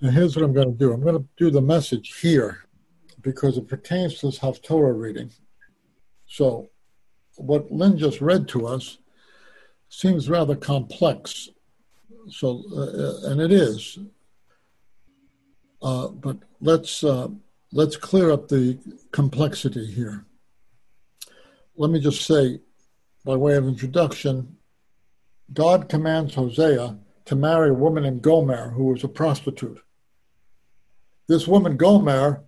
Now, here's what I'm going to do I'm going to do the message here because it pertains to this Haftorah reading. So, what Lynn just read to us seems rather complex. So, uh, and it is. Uh, but let's uh, let's clear up the complexity here. Let me just say, by way of introduction, God commands Hosea to marry a woman named Gomer who was a prostitute. This woman, Gomer,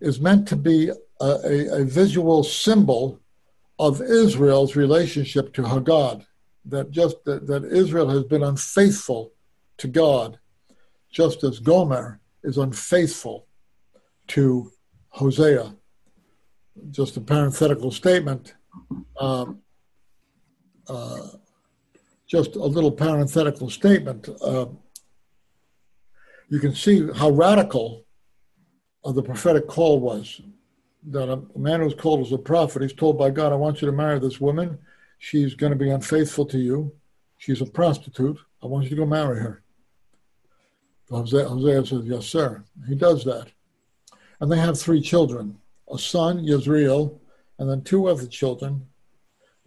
is meant to be a, a, a visual symbol of Israel's relationship to her God. That just that, that Israel has been unfaithful to God, just as Gomer is unfaithful to Hosea. Just a parenthetical statement. Um, uh, just a little parenthetical statement. Uh, you can see how radical uh, the prophetic call was. That a, a man who's called as a prophet, he's told by God, I want you to marry this woman. She's going to be unfaithful to you. She's a prostitute. I want you to go marry her. Hosea, Hosea says, Yes, sir. He does that. And they have three children a son, Yisrael, and then two other children,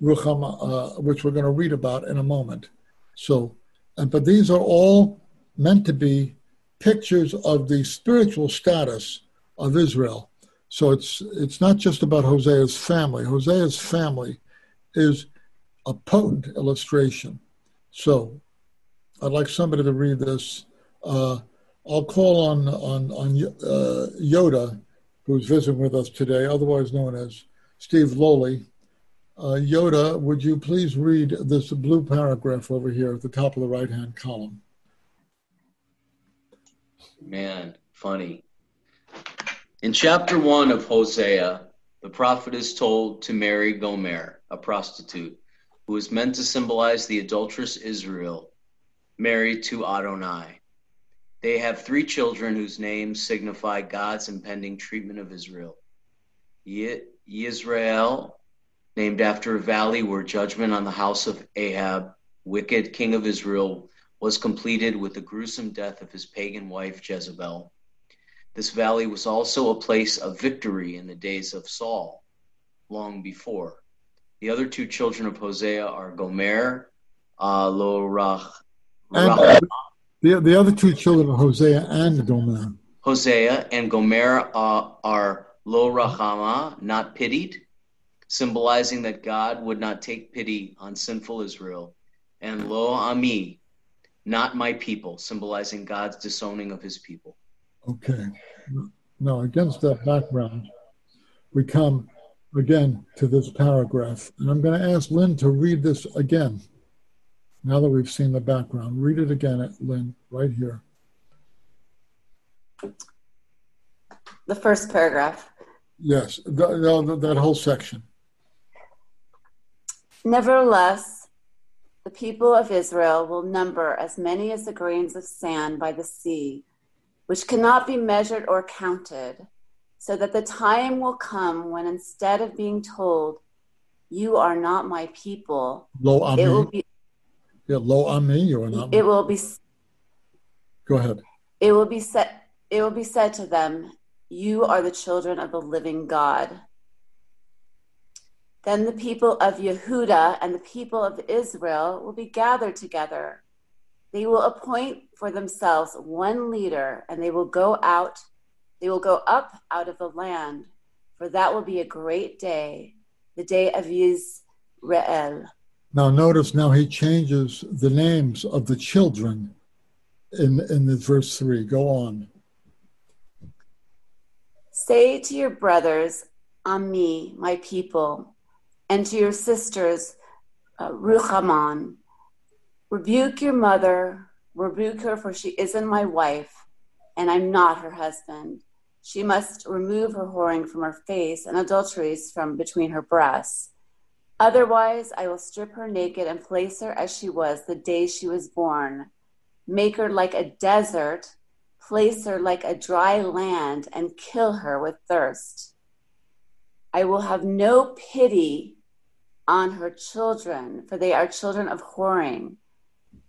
Rucham, uh, which we're going to read about in a moment. So, and, but these are all meant to be pictures of the spiritual status of Israel. So it's it's not just about Hosea's family. Hosea's family is a potent illustration. So I'd like somebody to read this. Uh, I'll call on on on uh, Yoda, who's visiting with us today, otherwise known as Steve Lowley, uh, Yoda, would you please read this blue paragraph over here at the top of the right hand column? Man, funny. In chapter one of Hosea, the prophet is told to marry Gomer, a prostitute, who is meant to symbolize the adulterous Israel, married to Adonai. They have three children whose names signify God's impending treatment of Israel. Yisrael, named after a valley where judgment on the house of Ahab, wicked king of Israel, was completed with the gruesome death of his pagan wife Jezebel. This valley was also a place of victory in the days of Saul, long before. The other two children of Hosea are Gomer, uh, Lo Rach. And the, the other two children of Hosea and Gomer. Hosea and Gomer uh, are Lo Rachama, not pitied, symbolizing that God would not take pity on sinful Israel, and Lo Ami, not my people, symbolizing God's disowning of his people. Okay. Now, against that background, we come again to this paragraph, and I'm going to ask Lynn to read this again. Now that we've seen the background, read it again, Lynn, right here. The first paragraph. Yes, the, the, that whole section. Nevertheless, the people of Israel will number as many as the grains of sand by the sea, which cannot be measured or counted, so that the time will come when instead of being told, You are not my people, lo ami. it will be. Yeah, lo ami, you are not. It will be. Go ahead. It will be said. It will be said to them, "You are the children of the living God." Then the people of Yehuda and the people of Israel will be gathered together. They will appoint for themselves one leader, and they will go out, they will go up out of the land, for that will be a great day, the day of Yisrael. Now notice now he changes the names of the children in in the verse three. Go on. Say to your brothers, Ami, my people, and to your sisters, uh, Ruchaman, rebuke your mother, rebuke her, for she isn't my wife, and I'm not her husband. She must remove her whoring from her face and adulteries from between her breasts. Otherwise, I will strip her naked and place her as she was the day she was born, make her like a desert, place her like a dry land, and kill her with thirst. I will have no pity on her children, for they are children of whoring.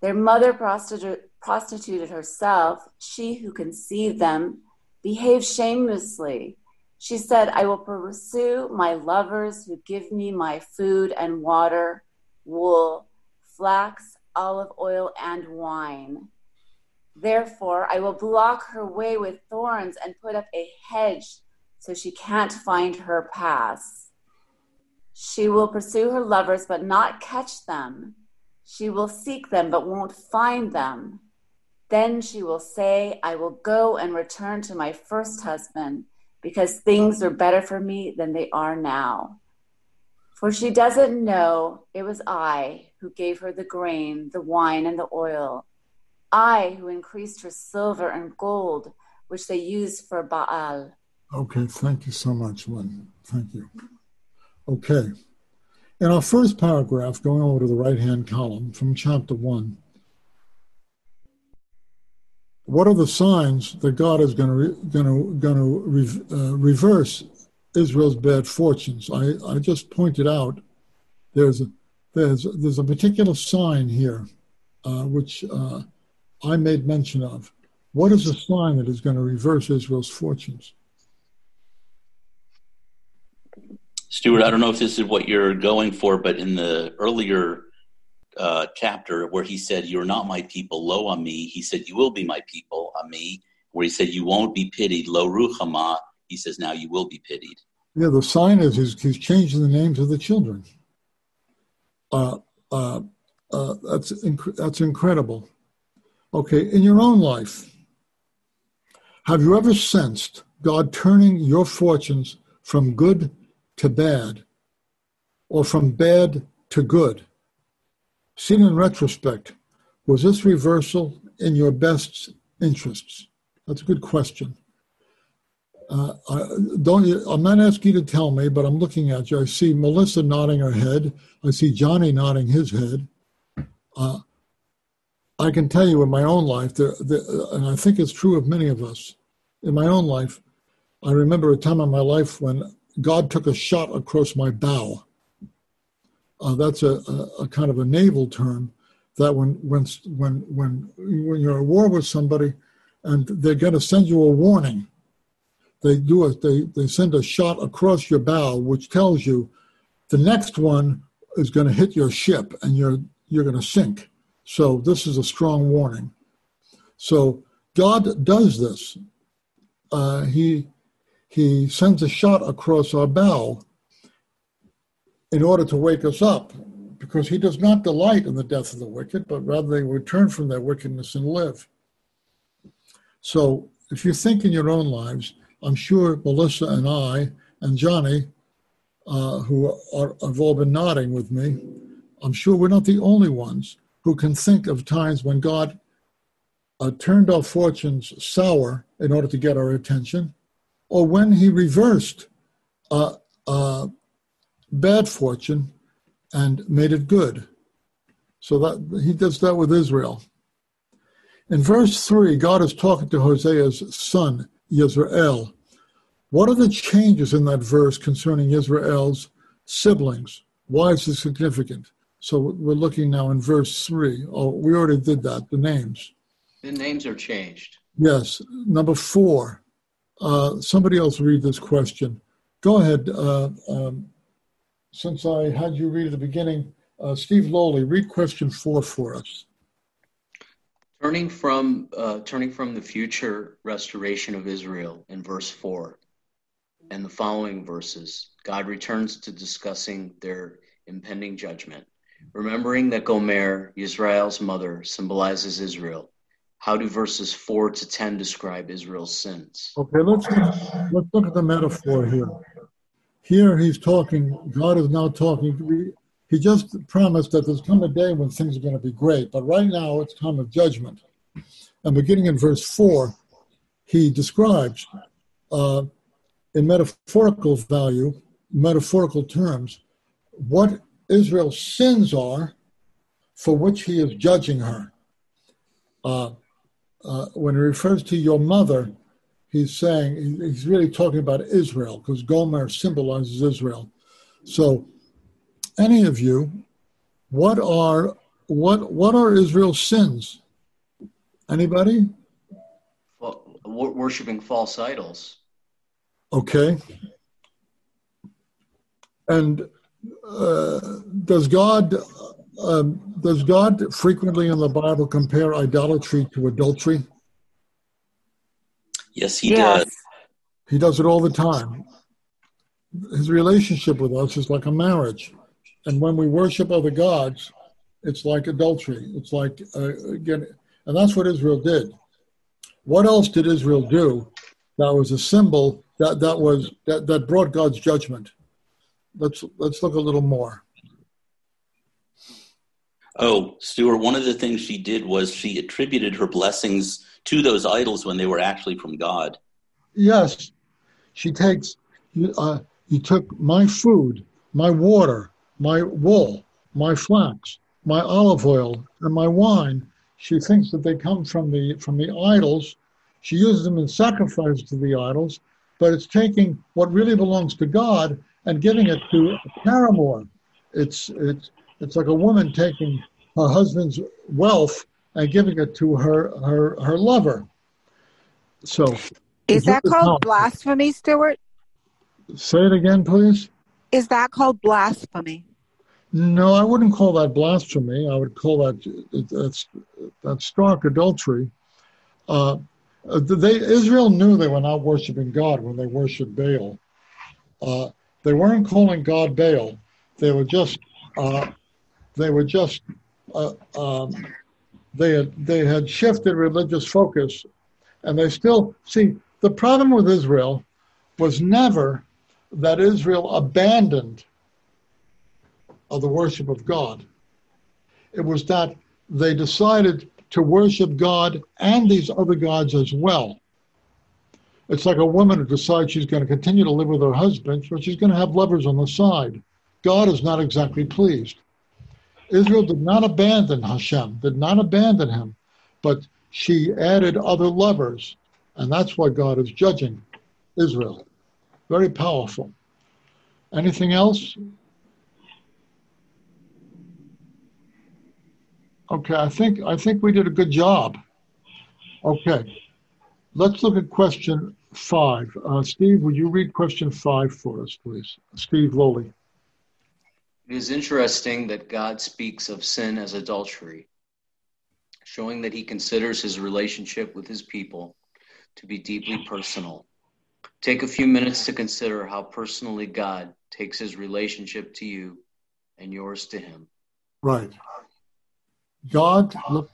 Their mother prostitu- prostituted herself. She who conceived them behaved shamelessly. She said, I will pursue my lovers who give me my food and water, wool, flax, olive oil, and wine. Therefore, I will block her way with thorns and put up a hedge so she can't find her paths. She will pursue her lovers but not catch them. She will seek them but won't find them. Then she will say, I will go and return to my first husband because things are better for me than they are now. For she doesn't know it was I who gave her the grain, the wine, and the oil. I who increased her silver and gold, which they used for Baal. Okay, thank you so much, Lynn. Thank you. Okay. In our first paragraph, going over to the right hand column from chapter 1, what are the signs that God is going to, going to, going to re, uh, reverse Israel's bad fortunes? I, I just pointed out there's a, there's, there's a particular sign here uh, which uh, I made mention of. What is the sign that is going to reverse Israel's fortunes? Stuart, I don't know if this is what you're going for, but in the earlier uh, chapter where he said, You're not my people, lo ami, he said, You will be my people, ami. Where he said, You won't be pitied, lo ruchama, he says, Now you will be pitied. Yeah, the sign is he's, he's changing the names of the children. Uh, uh, uh, that's inc- that's incredible. Okay, in your own life, have you ever sensed God turning your fortunes from good to bad or from bad to good? Seen in retrospect, was this reversal in your best interests? That's a good question. Uh, I, don't I'm not asking you to tell me, but I'm looking at you. I see Melissa nodding her head. I see Johnny nodding his head. Uh, I can tell you in my own life, there, there, and I think it's true of many of us. In my own life, I remember a time in my life when God took a shot across my bow. Uh, that's a, a, a, kind of a naval term that when when when when when you're at war with somebody and they're going to send you a warning, they do it. They they send a shot across your bow, which tells you the next one is going to hit your ship and you're you're going to sink. So this is a strong warning. So God does this. Uh, he he sends a shot across our bow in order to wake us up, because he does not delight in the death of the wicked, but rather they return from their wickedness and live. So if you think in your own lives, I'm sure Melissa and I and Johnny, uh, who are, have all been nodding with me, I'm sure we're not the only ones who can think of times when God uh, turned our fortunes sour in order to get our attention, or when he reversed uh, uh, bad fortune and made it good. So that he does that with Israel. In verse 3, God is talking to Hosea's son, Yisrael. What are the changes in that verse concerning Israel's siblings? Why is this significant? So we're looking now in verse 3. Oh, we already did that, the names. The names are changed. Yes. Number 4. Uh, somebody else read this question. Go ahead. Uh, um, since I had you read at the beginning, uh, Steve Lowley, read question 4 for us. Turning from uh, turning from the future restoration of Israel in verse four, and the following verses, God returns to discussing their impending judgment. Remembering that Gomer, Israel's mother, symbolizes Israel, how do verses 4 to 10 describe Israel's sins? Okay, let's, let's look at the metaphor here. Here he's talking, God is now talking. He just promised that there's come a day when things are going to be great, but right now it's time of judgment. And beginning in verse 4, he describes uh, in metaphorical value, metaphorical terms, what Israel's sins are for which he is judging her. Uh, uh, when he refers to your mother, he's saying, he's really talking about Israel because Gomer symbolizes Israel. So, any of you, what are what what are Israel's sins? Anybody? Well, wor- worshiping false idols. Okay. And uh, does God um, does God frequently in the Bible compare idolatry to adultery? Yes, he yes. does. He does it all the time. His relationship with us is like a marriage, and when we worship other gods, it's like adultery. It's like uh, again, and that's what Israel did. What else did Israel do that was a symbol that that was that, that brought God's judgment? Let's let's look a little more. Oh, Stuart, one of the things she did was she attributed her blessings to those idols when they were actually from God. Yes, she takes. Uh, he took my food, my water, my wool, my flax, my olive oil, and my wine. She thinks that they come from the from the idols. She uses them in sacrifice to the idols, but it's taking what really belongs to God and giving it to a paramour. It's it's it's like a woman taking her husband's wealth and giving it to her her her lover. So Is that called powerful. blasphemy, Stuart? Say it again, please. Is that called blasphemy? No, I wouldn't call that blasphemy. I would call that that's that's stark adultery. Uh, they Israel knew they were not worshiping God when they worshipped Baal. Uh, they weren't calling God Baal. They were just uh, they were just uh, um, they had they had shifted religious focus, and they still see the problem with Israel was never that Israel abandoned the worship of God. It was that they decided to worship God and these other gods as well. It's like a woman who decides she's going to continue to live with her husband, but she's going to have lovers on the side. God is not exactly pleased. Israel did not abandon Hashem, did not abandon him, but she added other lovers, and that's why God is judging Israel. Very powerful. Anything else? Okay, I think I think we did a good job. Okay, let's look at question five. Uh, Steve, would you read question five for us, please? Steve Lowley. It is interesting that God speaks of sin as adultery, showing that he considers his relationship with his people to be deeply personal. Take a few minutes to consider how personally God takes his relationship to you and yours to him. Right. God look,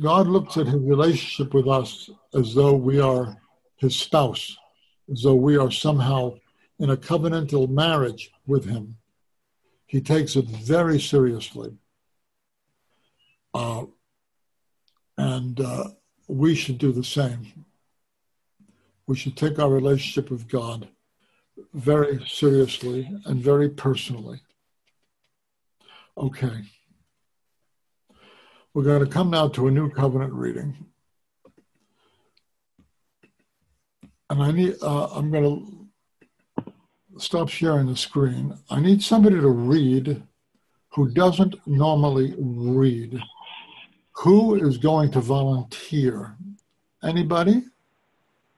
God looks at his relationship with us as though we are his spouse, as though we are somehow in a covenantal marriage with him. He takes it very seriously. Uh, and uh, we should do the same. We should take our relationship with God very seriously and very personally. Okay. We're going to come now to a new covenant reading. And I need, uh, I'm going to stop sharing the screen. I need somebody to read who doesn't normally read. Who is going to volunteer? Anybody?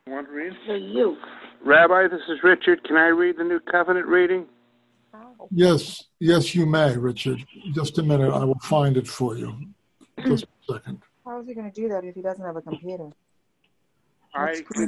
Want to read? For you. Rabbi, this is Richard. Can I read the New Covenant reading? Yes, yes, you may, Richard. Just a minute, I will find it for you. Just a second. How is he going to do that if he doesn't have a computer? I